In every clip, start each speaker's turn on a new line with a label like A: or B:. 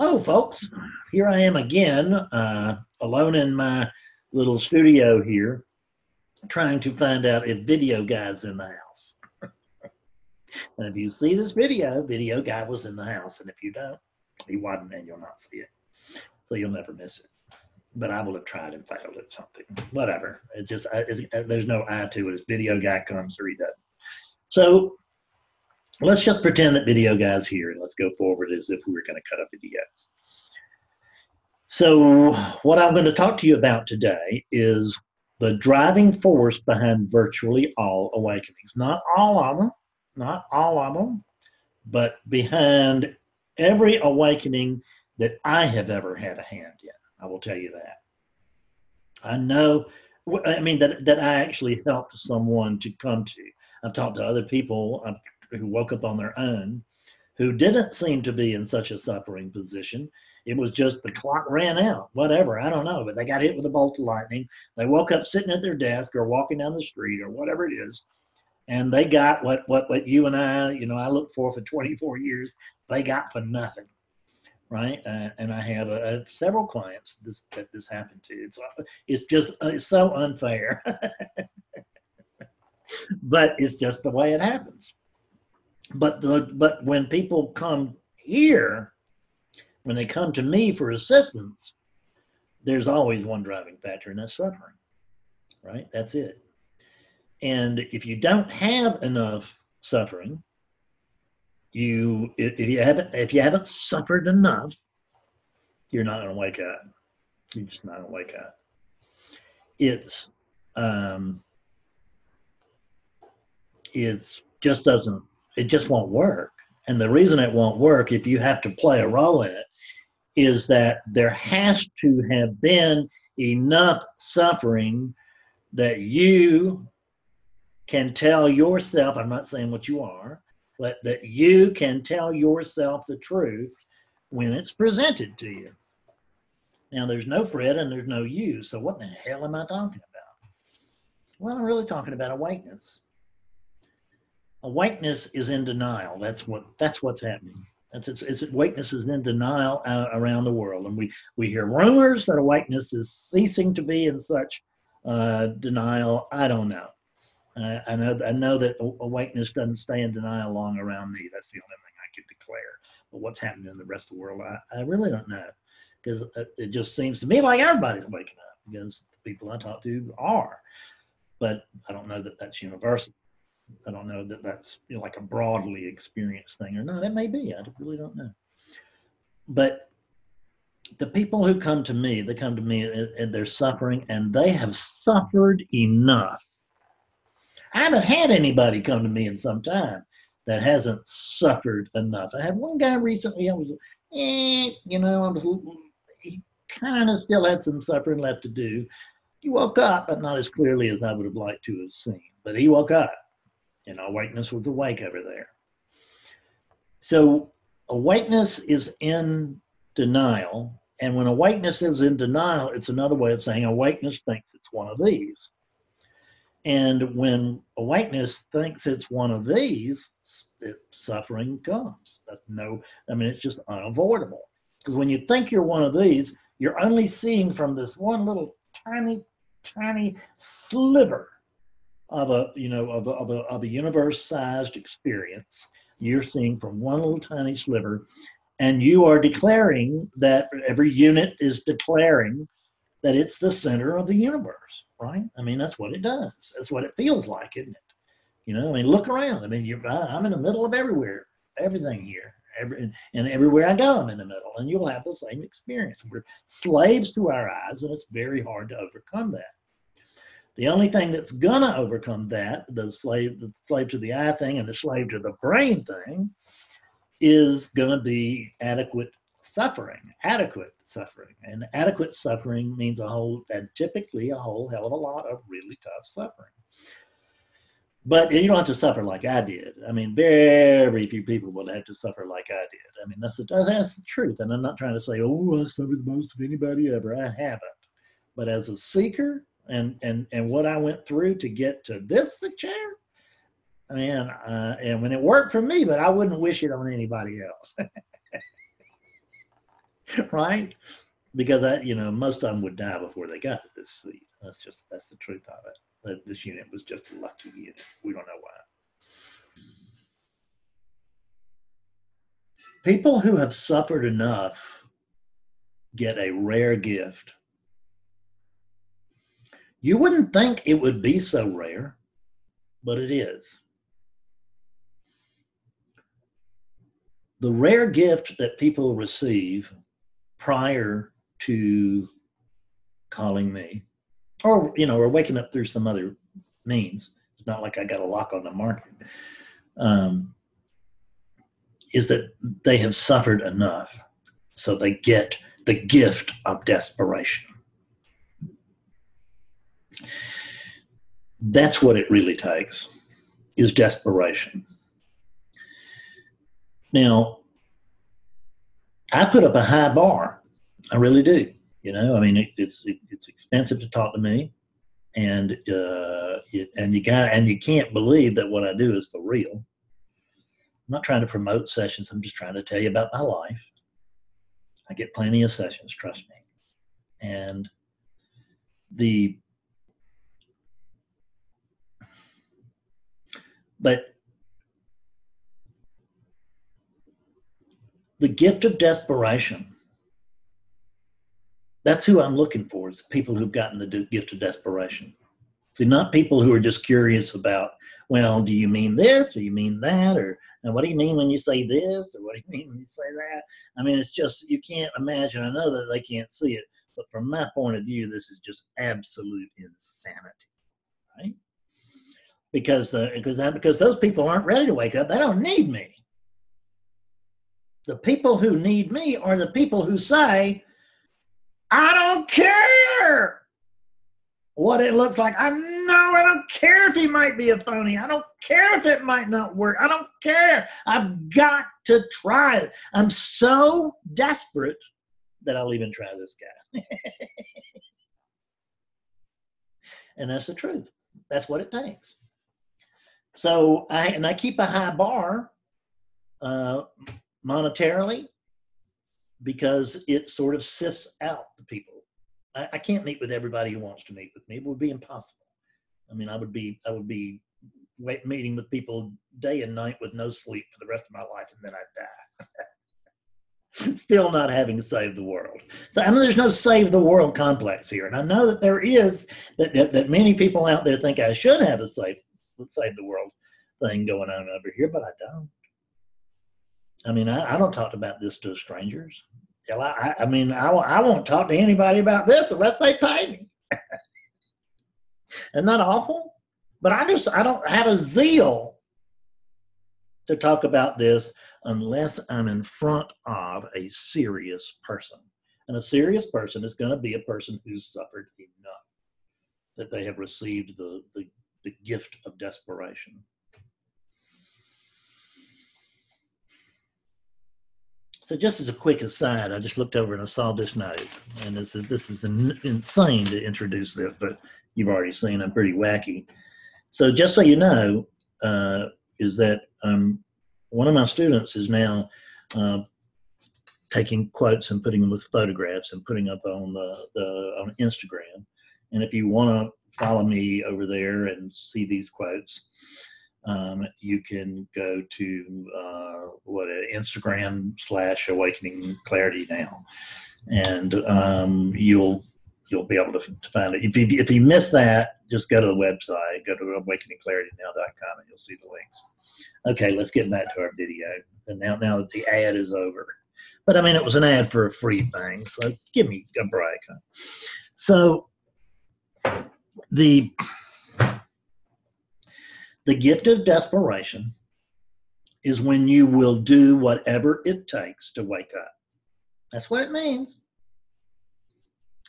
A: Hello, folks. Here I am again, uh, alone in my little studio here, trying to find out if Video Guy's in the house. and if you see this video, Video Guy was in the house. And if you don't, he wasn't, and you'll not see it. So you'll never miss it. But I will have tried and failed at something. Whatever. It just, I, it, there's no I to it. It's Video Guy comes or he doesn't. So let's just pretend that video guy's here and let's go forward as if we were going to cut a video. So what I'm going to talk to you about today is the driving force behind virtually all awakenings. Not all of them, not all of them, but behind every awakening that I have ever had a hand in. I will tell you that. I know, I mean, that, that I actually helped someone to come to. I've talked to other people, I've who woke up on their own, who didn't seem to be in such a suffering position. It was just the clock ran out, whatever, I don't know, but they got hit with a bolt of lightning. They woke up sitting at their desk or walking down the street or whatever it is, and they got what what what you and I, you know, I looked for for 24 years. They got for nothing, right? Uh, and I have uh, several clients this, that this happened to. It's it's just uh, it's so unfair, but it's just the way it happens but the but when people come here when they come to me for assistance there's always one driving factor and that's suffering right? That's it. And if you don't have enough suffering you if you haven't if you haven't suffered enough you're not going to wake up. You're just not going to wake up. It's um it's just doesn't it just won't work. And the reason it won't work, if you have to play a role in it, is that there has to have been enough suffering that you can tell yourself, I'm not saying what you are, but that you can tell yourself the truth when it's presented to you. Now, there's no Fred and there's no you, so what the hell am I talking about? Well, I'm really talking about awakeness awakeness is in denial. That's what that's what's happening. That's it's, it's awakeness is in denial around the world, and we we hear rumors that awakeness is ceasing to be in such uh, denial. I don't know. Uh, I know I know that awakeness doesn't stay in denial long around me. That's the only thing I can declare. But what's happening in the rest of the world, I, I really don't know, because it just seems to me like everybody's waking up because the people I talk to are, but I don't know that that's universal. I don't know that that's you know, like a broadly experienced thing or not. It may be. I really don't know. But the people who come to me, they come to me and they're suffering and they have suffered enough. I haven't had anybody come to me in some time that hasn't suffered enough. I had one guy recently, I was, eh, you know, I was, he kind of still had some suffering left to do. He woke up, but not as clearly as I would have liked to have seen. But he woke up and awakeness was awake over there. So awakeness is in denial. And when awakeness is in denial, it's another way of saying awakeness thinks it's one of these. And when awakeness thinks it's one of these, it, suffering comes. That's no, I mean, it's just unavoidable. Because when you think you're one of these, you're only seeing from this one little tiny, tiny sliver of a you know of a, of a, of a universe sized experience you're seeing from one little tiny sliver. And you are declaring that every unit is declaring that it's the center of the universe right? I mean that's what it does. That's what it feels like isn't it? You know i mean look around. I mean you're i'm in the middle of everywhere everything here Every, and everywhere I go, I'm in the middle, and you'll have the same experience. We're slaves to our eyes, and it's very hard to overcome that. The only thing that's gonna overcome that, the slave, the slave to the eye thing and the slave to the brain thing, is gonna be adequate suffering, adequate suffering. And adequate suffering means a whole, and typically a whole hell of a lot of really tough suffering. But you don't have to suffer like I did. I mean, very few people would have to suffer like I did. I mean, that's the, that's the truth. And I'm not trying to say, oh, I suffered the most of anybody ever. I haven't. But as a seeker, and and and what I went through to get to this chair, man, uh, and when it worked for me, but I wouldn't wish it on anybody else. right? Because I, you know, most of them would die before they got to this seat. That's just that's the truth of it. That this unit was just a lucky unit. We don't know why. People who have suffered enough get a rare gift. You wouldn't think it would be so rare, but it is. The rare gift that people receive prior to calling me, or you know, or waking up through some other means. It's not like I got a lock on the market. Um, is that they have suffered enough, so they get the gift of desperation. That's what it really takes, is desperation. Now, I put up a high bar. I really do. You know, I mean, it, it's it, it's expensive to talk to me, and uh, it, and you got and you can't believe that what I do is for real. I'm not trying to promote sessions. I'm just trying to tell you about my life. I get plenty of sessions, trust me. And the but the gift of desperation that's who i'm looking for is people who've gotten the gift of desperation. See not people who are just curious about well do you mean this or you mean that or what do you mean when you say this or what do you mean when you say that? I mean it's just you can't imagine i know that they can't see it. But from my point of view this is just absolute insanity right because uh, because that because those people aren't ready to wake up they don't need me the people who need me are the people who say, I don't care what it looks like. I know I don't care if he might be a phony. I don't care if it might not work. I don't care. I've got to try. I'm so desperate that I'll even try this guy. and that's the truth. That's what it takes. So I and I keep a high bar. Uh, monetarily because it sort of sifts out the people. I, I, can't meet with everybody who wants to meet with me. It would be impossible. I mean, I would be I would be meeting with people day and night with no sleep for the rest of my life, and then I'd die. Still not having saved the world. So I know there's no save the world complex here, and I know that there is that, that, that many people out there think I should have a save save the world thing going on over here, but I don't. I mean, I, I don't talk about this to strangers. Hell, I, I mean, I, I won't talk to anybody about this unless they pay me. Isn't that awful? But I just, I don't have a zeal to talk about this unless I'm in front of a serious person. And a serious person is going to be a person who's suffered enough that they have received the, the, the gift of desperation. So just as a quick aside, I just looked over and I saw this note, and this is this is insane to introduce this, but you've already seen I'm pretty wacky. So just so you know, uh, is that um, one of my students is now uh, taking quotes and putting them with photographs and putting up on the, the on Instagram. And if you want to follow me over there and see these quotes, um, you can go to uh, what uh, Instagram slash Awakening Clarity now, and um, you'll you'll be able to, to find it. If you if you miss that, just go to the website, go to awakeningclaritynow.com, and you'll see the links. Okay, let's get back to our video. And now now that the ad is over, but I mean it was an ad for a free thing, so give me a break. So the the gift of desperation is when you will do whatever it takes to wake up. That's what it means.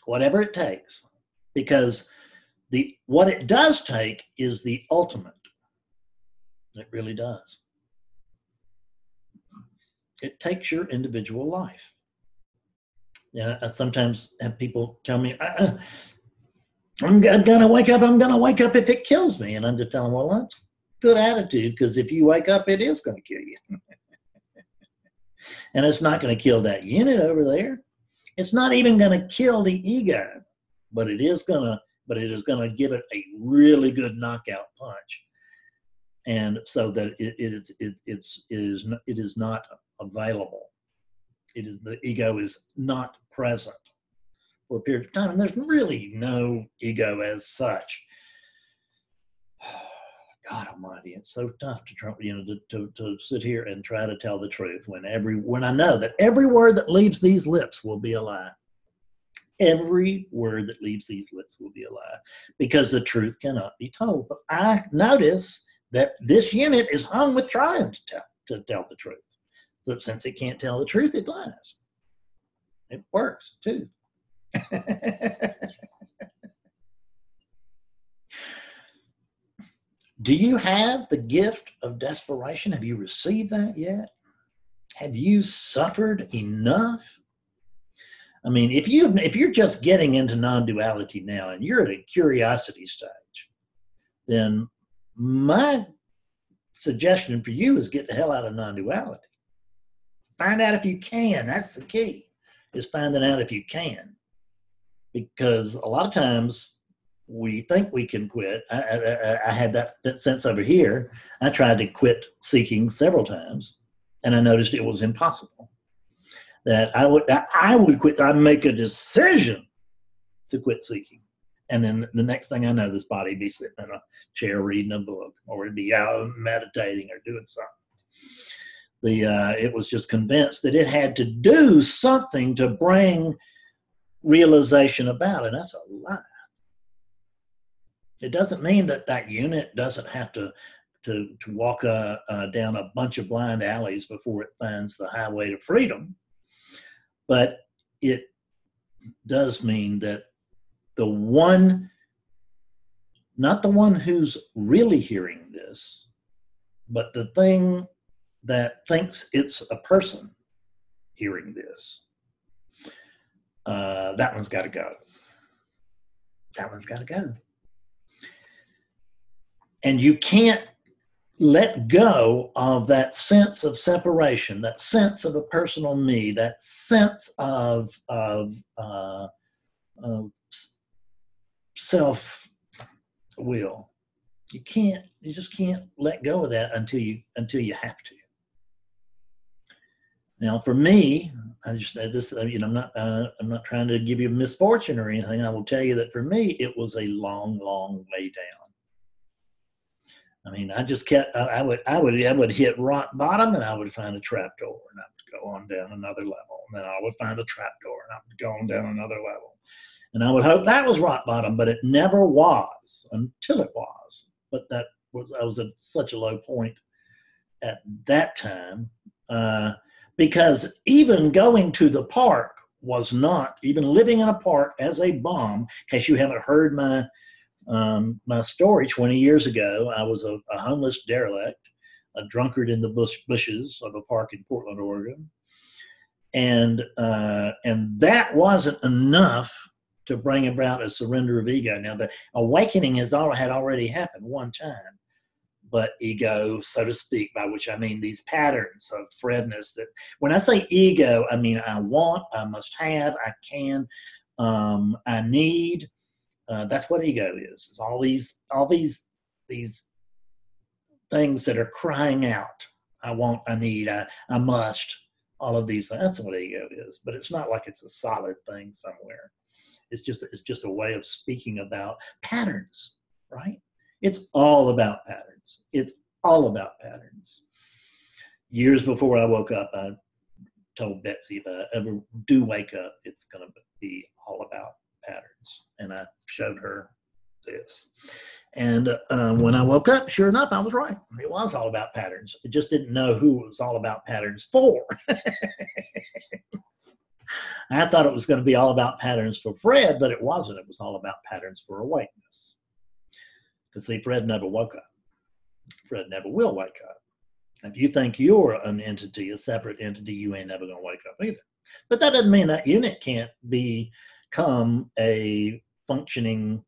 A: Whatever it takes. Because the what it does take is the ultimate. It really does. It takes your individual life. Yeah, I sometimes have people tell me, uh, I'm, I'm going to wake up. I'm going to wake up if it kills me. And I'm just telling well, that's good attitude because if you wake up, it is going to kill you. and it's not going to kill that unit over there. It's not even going to kill the ego, but it is going to but it is going to give it a really good knockout punch and so that it, it, it's, it, it's, it is, it is not available it is the ego is not present for a period of time and there's really no ego as such god almighty it's so tough to try you know to, to, to sit here and try to tell the truth when every when i know that every word that leaves these lips will be a lie every word that leaves these lips will be a lie because the truth cannot be told. But I notice that this unit is hung with trying to tell, to tell the truth. So since it can't tell the truth, it lies. It works too. Do you have the gift of desperation? Have you received that yet? Have you suffered enough I mean, if you if you're just getting into non-duality now and you're at a curiosity stage, then my suggestion for you is get the hell out of non-duality. Find out if you can. That's the key. Is finding out if you can, because a lot of times we think we can quit. I, I, I had that, that sense over here. I tried to quit seeking several times, and I noticed it was impossible that I would I would quit. I'd make a decision to quit seeking, and then the next thing I know, this body be sitting in a chair reading a book, or it'd be out meditating or doing something. The uh, it was just convinced that it had to do something to bring realization about, and that's a lie. It doesn't mean that that unit doesn't have to to to walk uh, uh, down a bunch of blind alleys before it finds the highway to freedom. But it does mean that the one, not the one who's really hearing this, but the thing that thinks it's a person hearing this, uh, that one's got to go. That one's got to go. And you can't let go of that sense of separation, that sense of a personal me, that sense of of, uh, of self will. You can't. You just can't let go of that until you until you have to. Now, for me, I just this. You know, I'm not. Uh, I'm not trying to give you misfortune or anything. I will tell you that for me, it was a long, long way down I mean, I just kept. I, I, would, I would, I would hit rock bottom, and I would find a trap door, and I would go on down another level, and then I would find a trap door, and I would go on down another level, and I would hope that was rock bottom, but it never was until it was. But that was I was at such a low point at that time uh, because even going to the park was not even living in a park as a bomb. In case you haven't heard my um, my story 20 years ago, I was a, a, homeless derelict, a drunkard in the bush, bushes of a park in Portland, Oregon. And, uh, and that wasn't enough to bring about a surrender of ego. Now, the awakening has all, had already happened one time, but ego, so to speak, by which I mean these patterns of Fredness that when I say ego, I mean I want, I must have, I can, um, I need, uh, that's what ego is. It's all these all these these things that are crying out. I want, I need, I, I must. All of these things. That's what ego is. But it's not like it's a solid thing somewhere. It's just it's just a way of speaking about patterns, right? It's all about patterns. It's all about patterns. Years before I woke up, I told Betsy if I ever do wake up, it's going to be all about patterns. And I showed her this. And uh, when I woke up, sure enough, I was right. It was all about patterns. It just didn't know who it was all about patterns for. I thought it was going to be all about patterns for Fred, but it wasn't. It was all about patterns for awakeness. Because see, Fred never woke up. Fred never will wake up. If you think you're an entity, a separate entity, you ain't never to wake up either. But that doesn't mean that unit can't become a functioning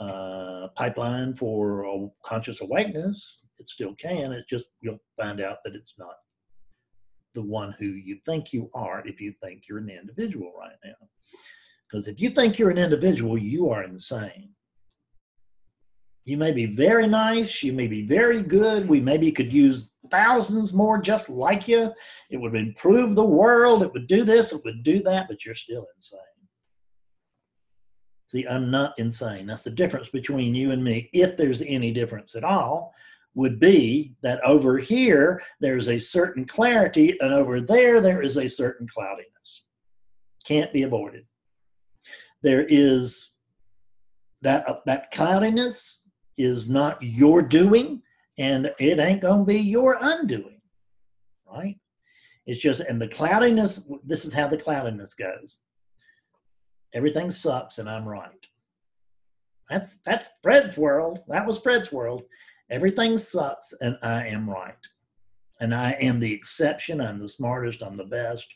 A: uh, pipeline for a conscious awakeness. It still can. It's just you'll find out that it's not the one who you think you are if you think you're an individual right now. Because if you think you're an individual, you are insane. You may be very nice, you may be very good, we maybe could use thousands more just like you. It would improve the world, it would do this, it would do that, but you're still insane. See, I'm not insane. That's the difference between you and me, if there's any difference at all, would be that over here there's a certain clarity, and over there there is a certain cloudiness. Can't be avoided. There is that, uh, that cloudiness is not your doing, and it ain't going to be your undoing, right? It's just, and the cloudiness, this is how the cloudiness goes everything sucks and I'm right. That's that's Fred's world. That was Fred's world. Everything sucks and I am right. And I am the exception. I'm the smartest. I'm the best.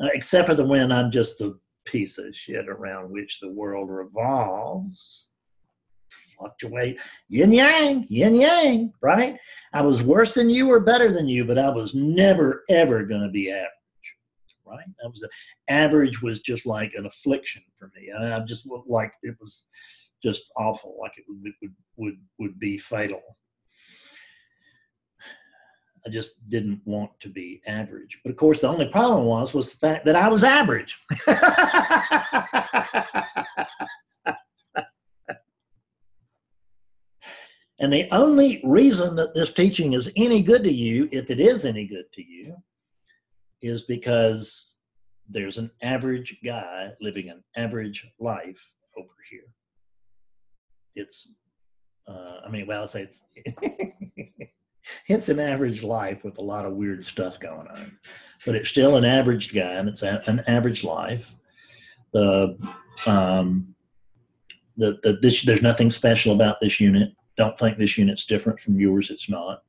A: Uh, except for the when I'm just a piece of shit around which the world revolves. Fluctuate. Yin yang, yin yang, right? I was worse than you or better than you, but I was never, ever going to be average right? That was the average was just like an affliction for me. I, I just looked like it was just awful, like it would would would would be fatal. I just didn't want to be average. But of course, the only problem was was the fact that I was average. and the only reason that this teaching is any good to you, if it is any good to you, is because there's an average guy living an average life over here. It's, uh, I mean, well, I'll say it's, it's an average life with a lot of weird stuff going on, but it's still an average guy and it's a, an average life. The, um, the, the, this, there's nothing special about this unit. Don't think this unit's different from yours. It's not.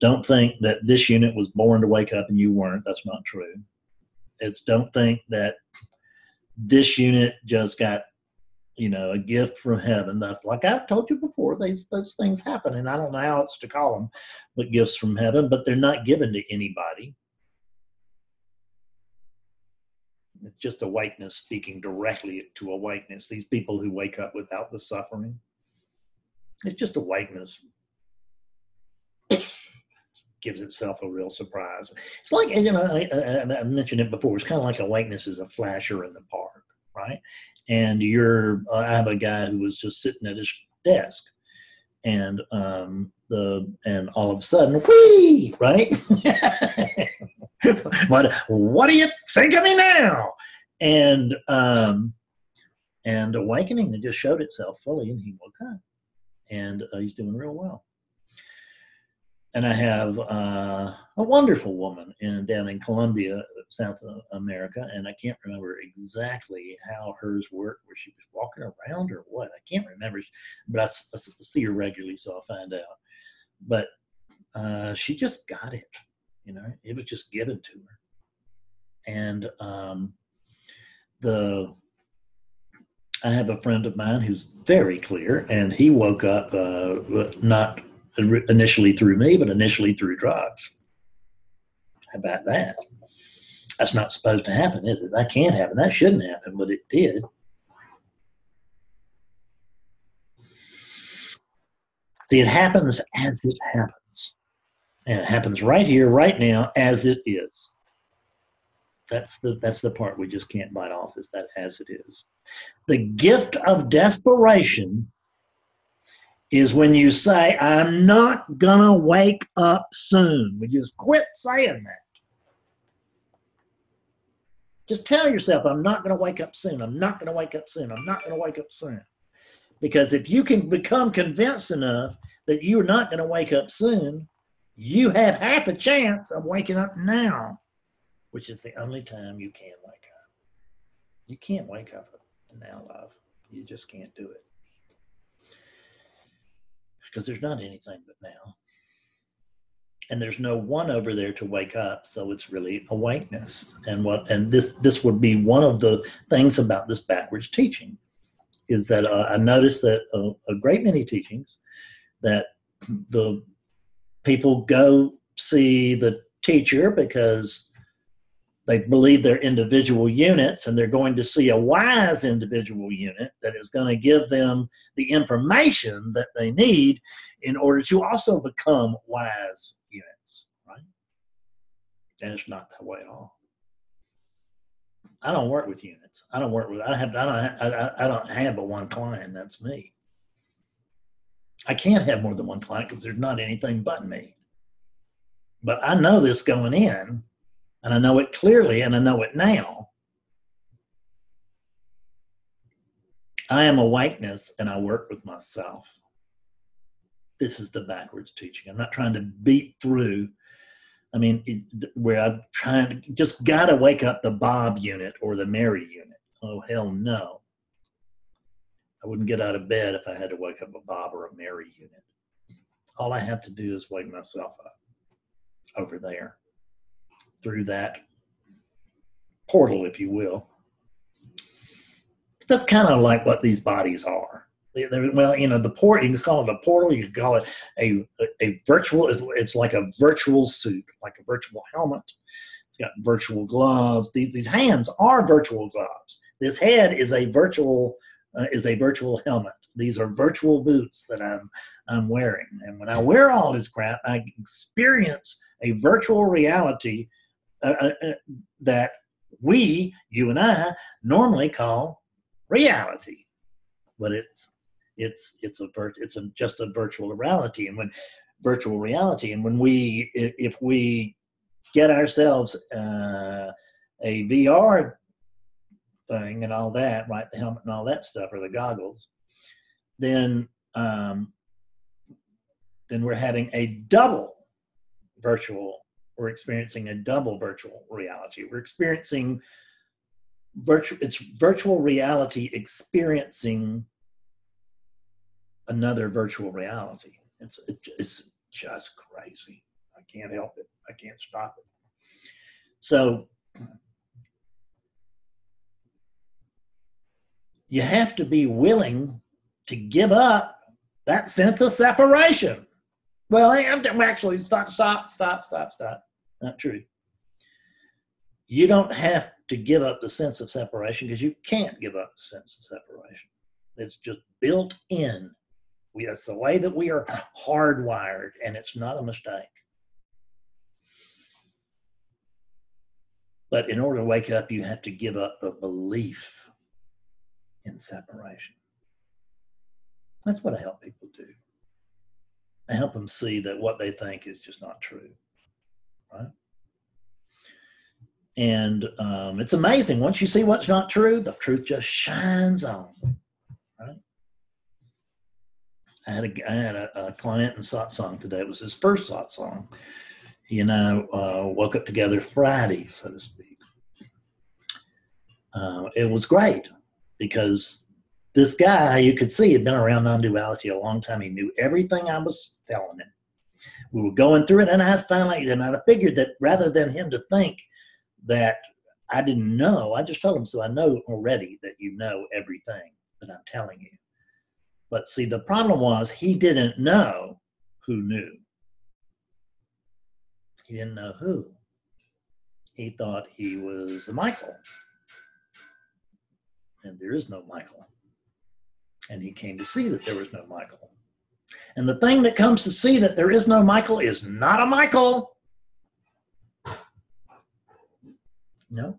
A: Don't think that this unit was born to wake up and you weren't. That's not true. It's don't think that this unit just got, you know, a gift from heaven. That's like I've told you before, these those things happen, and I don't know how else to call them, but gifts from heaven. But they're not given to anybody. It's just awakeness speaking directly to awakeness. These people who wake up without the suffering. It's just awakeness gives itself a real surprise. It's like, you know, I, I, I mentioned it before, it's kind of like awakeness is a flasher in the park, right? And you're, uh, I have a guy who was just sitting at his desk and um, the, and all of a sudden, whee, right? what, what do you think of me now? And, um, and awakening, it just showed itself fully and he woke up and uh, he's doing real well and I have uh, a wonderful woman in down in Colombia, South America, and I can't remember exactly how hers worked, where she was walking around or what. I can't remember, but I, I see her regularly, so I'll find out. But uh, she just got it, you know. It was just given to her, and um, the I have a friend of mine who's very clear, and he woke up uh, not initially through me, but initially through drugs. How about that? That's not supposed to happen, is it? That can't happen. That shouldn't happen, but it did. See, it happens as it happens. And it happens right here, right now, as it is. That's the that's the part we just can't bite off, is that as it is. The gift of desperation is when you say, I'm not to wake up soon. We just quit saying that. Just tell yourself, I'm not to wake up soon. I'm not to wake up soon. I'm not to wake up soon. Because if you can become convinced enough that you're not to wake up soon, you have half a chance of waking up now, which is the only time you can wake up. You can't wake up in now, love. You just can't do it because there's not anything but now. And there's no one over there to wake up, so it's really awakeness. And what and this this would be one of the things about this backwards teaching is that uh, I noticed that a, a great many teachings that the people go see the teacher because they believe they're individual units and they're going to see a wise individual unit that is going to give them the information that they need in order to also become wise units, right? And it's not that way at all. I don't work with units. I don't work with. I have. I don't. I, I don't have but one client. That's me. I can't have more than one client because there's not anything but me. But I know this going in, and I know it clearly, and I know it now. I am awakeness, and I work with myself. This is the backwards teaching. I'm not trying to beat through I mean, it, where I'm trying to just got to wake up the Bob unit or the Mary unit. Oh, hell no. I wouldn't get out of bed if I had to wake up a Bob or a Mary unit. All I have to do is wake myself up over there through that portal, if you will. That's kind of like what these bodies are well, you know, the port, you can call it a portal, you can call it a, a virtual, it's like a virtual suit, like a virtual helmet. It's got virtual gloves. These, these hands are virtual gloves. This head is a virtual, uh, is a virtual helmet. These are virtual boots that I'm, I'm wearing. And when I wear all this crap, I experience a virtual reality uh, uh, uh that we, you and I, normally call reality. But it's it's it's a vir- it's a, just a virtual reality. And when virtual reality and when we if we get ourselves uh, a vr thing and all that right the helmet and all that stuff or the goggles then um, then we're having a double virtual we're experiencing a double virtual reality we're experiencing virtual it's virtual reality experiencing another virtual reality. It's it's just crazy. I can't help it. I can't stop it. So you have to be willing to give up that sense of separation. Well, I am actually stop, stop, stop, stop, stop. Not true. You don't have to give up the sense of separation because you can't give up the sense of separation. It's just built in we, that's the way that we are hardwired, and it's not a mistake. But in order to wake up, you have to give up the belief in separation. That's what I help people do. Help them see that what they think is just not true. Right? And um, it's amazing. Once you see what's not true, the truth just shines on. Right? I had a, I had a, a client in satsang today. It was his first satsang. He and I uh, woke up together Friday, so to speak. Uh, it was great because this guy, you could see, had been around non-duality a long time. He knew everything I was telling him. We were going through it, and I finally, and I figured that rather than him to think that I didn't know, I just told him, so I know already that you know everything that I'm telling you. But see, the problem was he didn't know who knew. He didn't know who. He thought he was Michael. And there is no Michael. And he came to see that there was no Michael. And the thing that comes to see that there is no Michael is not a Michael. No.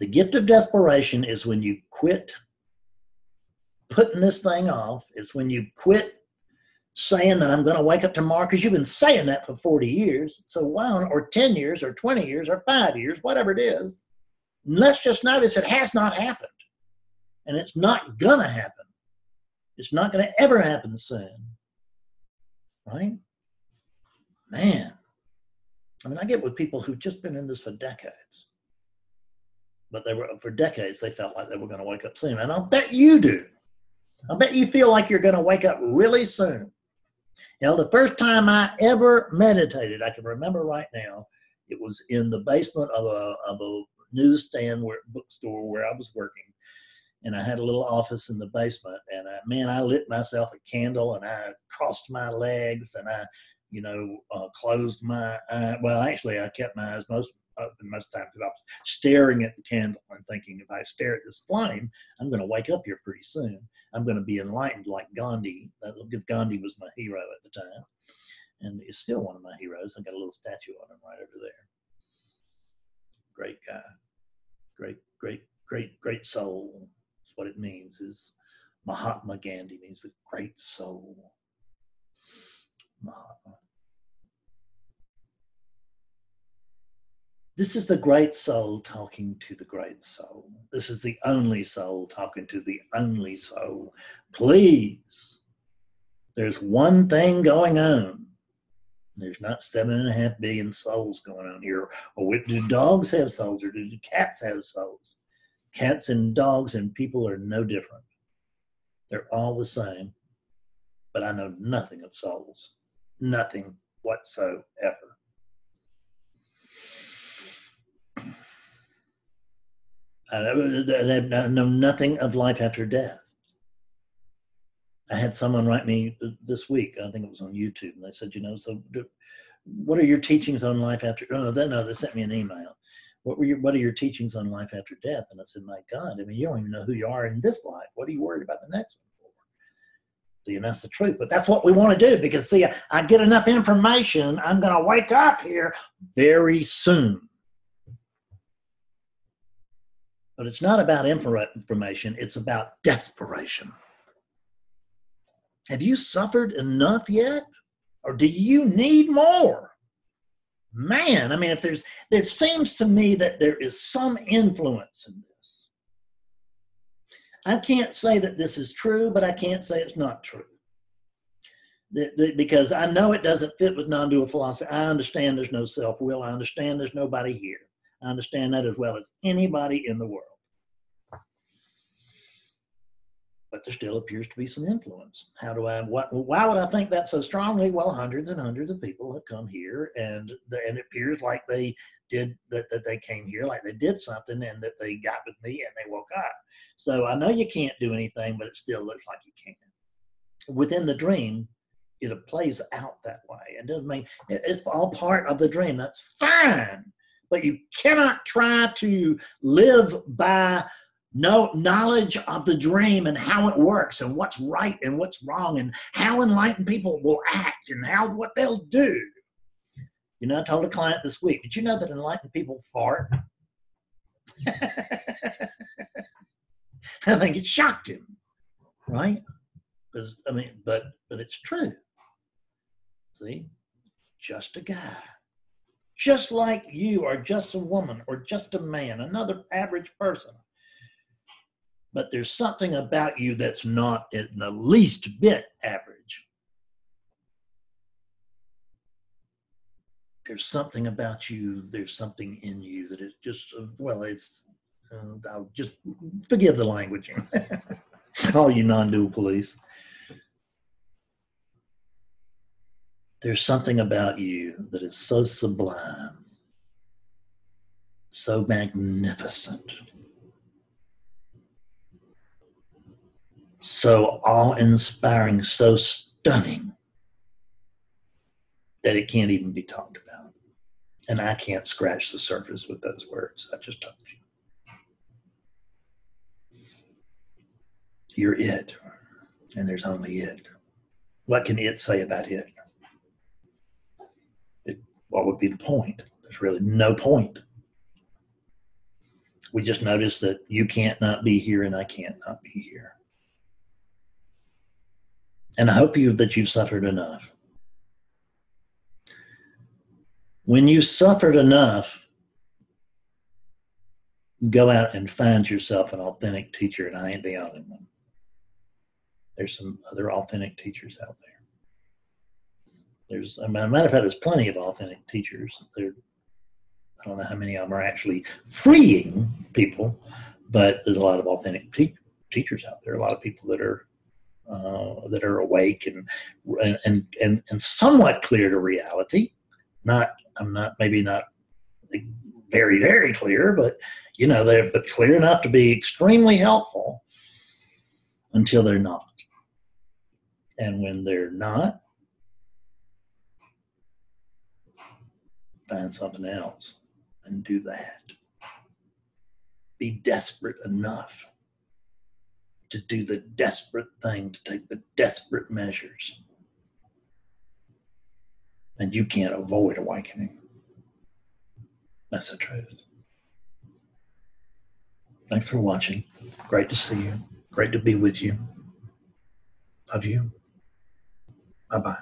A: The gift of desperation is when you quit putting this thing off is when you quit saying that I'm going to wake up tomorrow because you've been saying that for 40 years. So why, or 10 years, or 20 years, or five years, whatever it is. Let's just notice it has not happened. And it's not going to happen. It's not going to ever happen soon. Right? Man. I mean, I get with people who've just been in this for decades. But they were for decades they felt like they were going to wake up soon. And I'll bet you do. I bet you feel like you're going to wake up really soon. You know, the first time I ever meditated, I can remember right now, it was in the basement of a, of a newsstand where, bookstore where I was working. And I had a little office in the basement. And I, man, I lit myself a candle and I crossed my legs and I you know, uh, closed my. Well, actually, I kept my eyes most open most of the time because I was staring at the candle and thinking, if I stare at this flame, I'm going to wake up here pretty soon. I'm going to be enlightened like Gandhi. Because Gandhi was my hero at the time, and is still one of my heroes. I got a little statue on him right over there. Great guy, great, great, great, great soul. What it means. Is Mahatma Gandhi means the great soul. Mahatma. This is the great soul talking to the great soul. This is the only soul talking to the only soul. Please, there's one thing going on. There's not seven and a half billion souls going on here. Or do dogs have souls or do cats have souls? Cats and dogs and people are no different. They're all the same. But I know nothing of souls. Nothing whatsoever. I know nothing of life after death. I had someone write me this week. I think it was on YouTube, and they said, you know, so what are your teachings on life after? Oh, no, no, they sent me an email. What were your What are your teachings on life after death? And I said, my God, I mean, you don't even know who you are in this life. What are you worried about the next one for? See, And that's the truth. But that's what we want to do because see, I get enough information. I'm going to wake up here very soon But it's not about information, it's about desperation. Have you suffered enough yet? Or do you need more? Man, I mean, if there's, there seems to me that there is some influence in this. I can't say that this is true, but I can't say it's not true. Because I know it doesn't fit with non dual philosophy. I understand there's no self will. I understand there's nobody here. I understand that as well as anybody in the world. But there still appears to be some influence. How do I? What? Why would I think that so strongly? Well, hundreds and hundreds of people have come here, and and it appears like they did that, that they came here, like they did something, and that they got with me and they woke up. So I know you can't do anything, but it still looks like you can. Within the dream, it plays out that way. It doesn't mean it's all part of the dream. That's fine but you cannot try to live by no knowledge of the dream and how it works and what's right and what's wrong and how enlightened people will act and how what they'll do. You know, I told a client this week, did you know that enlightened people fart? I think it shocked him, right? Because I mean, but but it's true. See, just a guy just like you are just a woman or just a man, another average person. But there's something about you that's not in the least bit average. There's something about you, there's something in you that is just, well, it's, uh, I'll just forgive the languaging. All you non dual police. There's something about you that is so sublime, so magnificent, so awe inspiring, so stunning that it can't even be talked about. And I can't scratch the surface with those words I just told you. You're it, and there's only it. What can it say about it? what would be the point? There's really no point. We just notice that you can't not be here and I can't not be here. And I hope you that you've suffered enough. When you've suffered enough, go out and find yourself an authentic teacher, and I ain't the only one. There's some other authentic teachers out there. There's, a matter of fact, there's plenty of authentic teachers. There, I don't know how many of them are actually freeing people, but there's a lot of authentic te- teachers out there. A lot of people that are uh, that are awake and, and and and somewhat clear to reality. Not, I'm not maybe not very very clear, but you know they're but clear enough to be extremely helpful until they're not. And when they're not, find something else and do that. Be desperate enough to do the desperate thing, to take the desperate measures. And you can't avoid awakening. That's the truth. Thanks for watching. Great to see you. Great to be with you. Love you. Bye bye.